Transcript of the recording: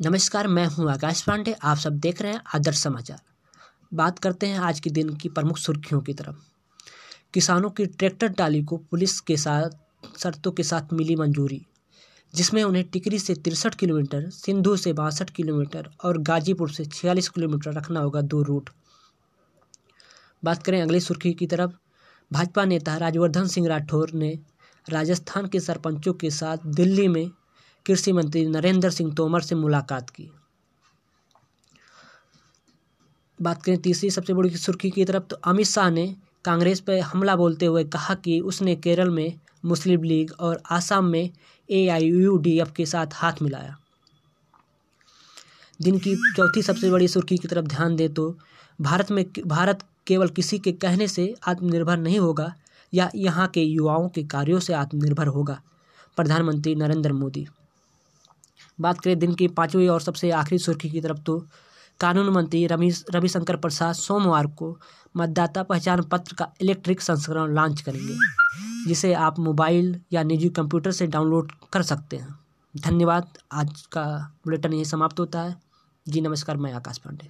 नमस्कार, मैं हूँ आकाश पांडे, आप सब देख रहे हैं आदर्श समाचार। बात करते हैं आज के दिन की प्रमुख सुर्खियों की तरफ़। किसानों की ट्रैक्टर टाली को पुलिस के साथ, शर्तों के साथ मिली मंजूरी, जिसमें उन्हें टिकरी से तिरसठ किलोमीटर, सिंधु से बासठ किलोमीटर और गाजीपुर से छियालीस किलोमीटर रखना होगा दो रूट। बात करें अगली सुर्खी की तरफ़। भाजपा नेता राजवर्धन सिंह राठौर ने राजस्थान के सरपंचों के साथ दिल्ली में कृषि मंत्री नरेंद्र सिंह तोमर से मुलाकात की। बात करें तीसरी सबसे बड़ी सुर्खी की तरफ़ तो अमित शाह ने कांग्रेस पर हमला बोलते हुए कहा कि उसने केरल में मुस्लिम लीग और आसाम में एआईयूडीएफ के साथ हाथ मिलाया। दिन की चौथी सबसे बड़ी सुर्खी की तरफ़ ध्यान दे तो भारत में भारत केवल किसी के कहने से आत्मनिर्भर नहीं होगा, या यहाँ के युवाओं के कार्यों से आत्मनिर्भर होगा, प्रधानमंत्री नरेंद्र मोदी। बात करें दिन की पाँचवीं और सबसे आखिरी सुर्खी की तरफ़ तो कानून मंत्री रविशंकर प्रसाद सोमवार को मतदाता पहचान पत्र का इलेक्ट्रिक संस्करण लॉन्च करेंगे, जिसे आप मोबाइल या निजी कंप्यूटर से डाउनलोड कर सकते हैं। धन्यवाद। आज का बुलेटिन यही समाप्त होता है। जी नमस्कार, मैं आकाश पांडे।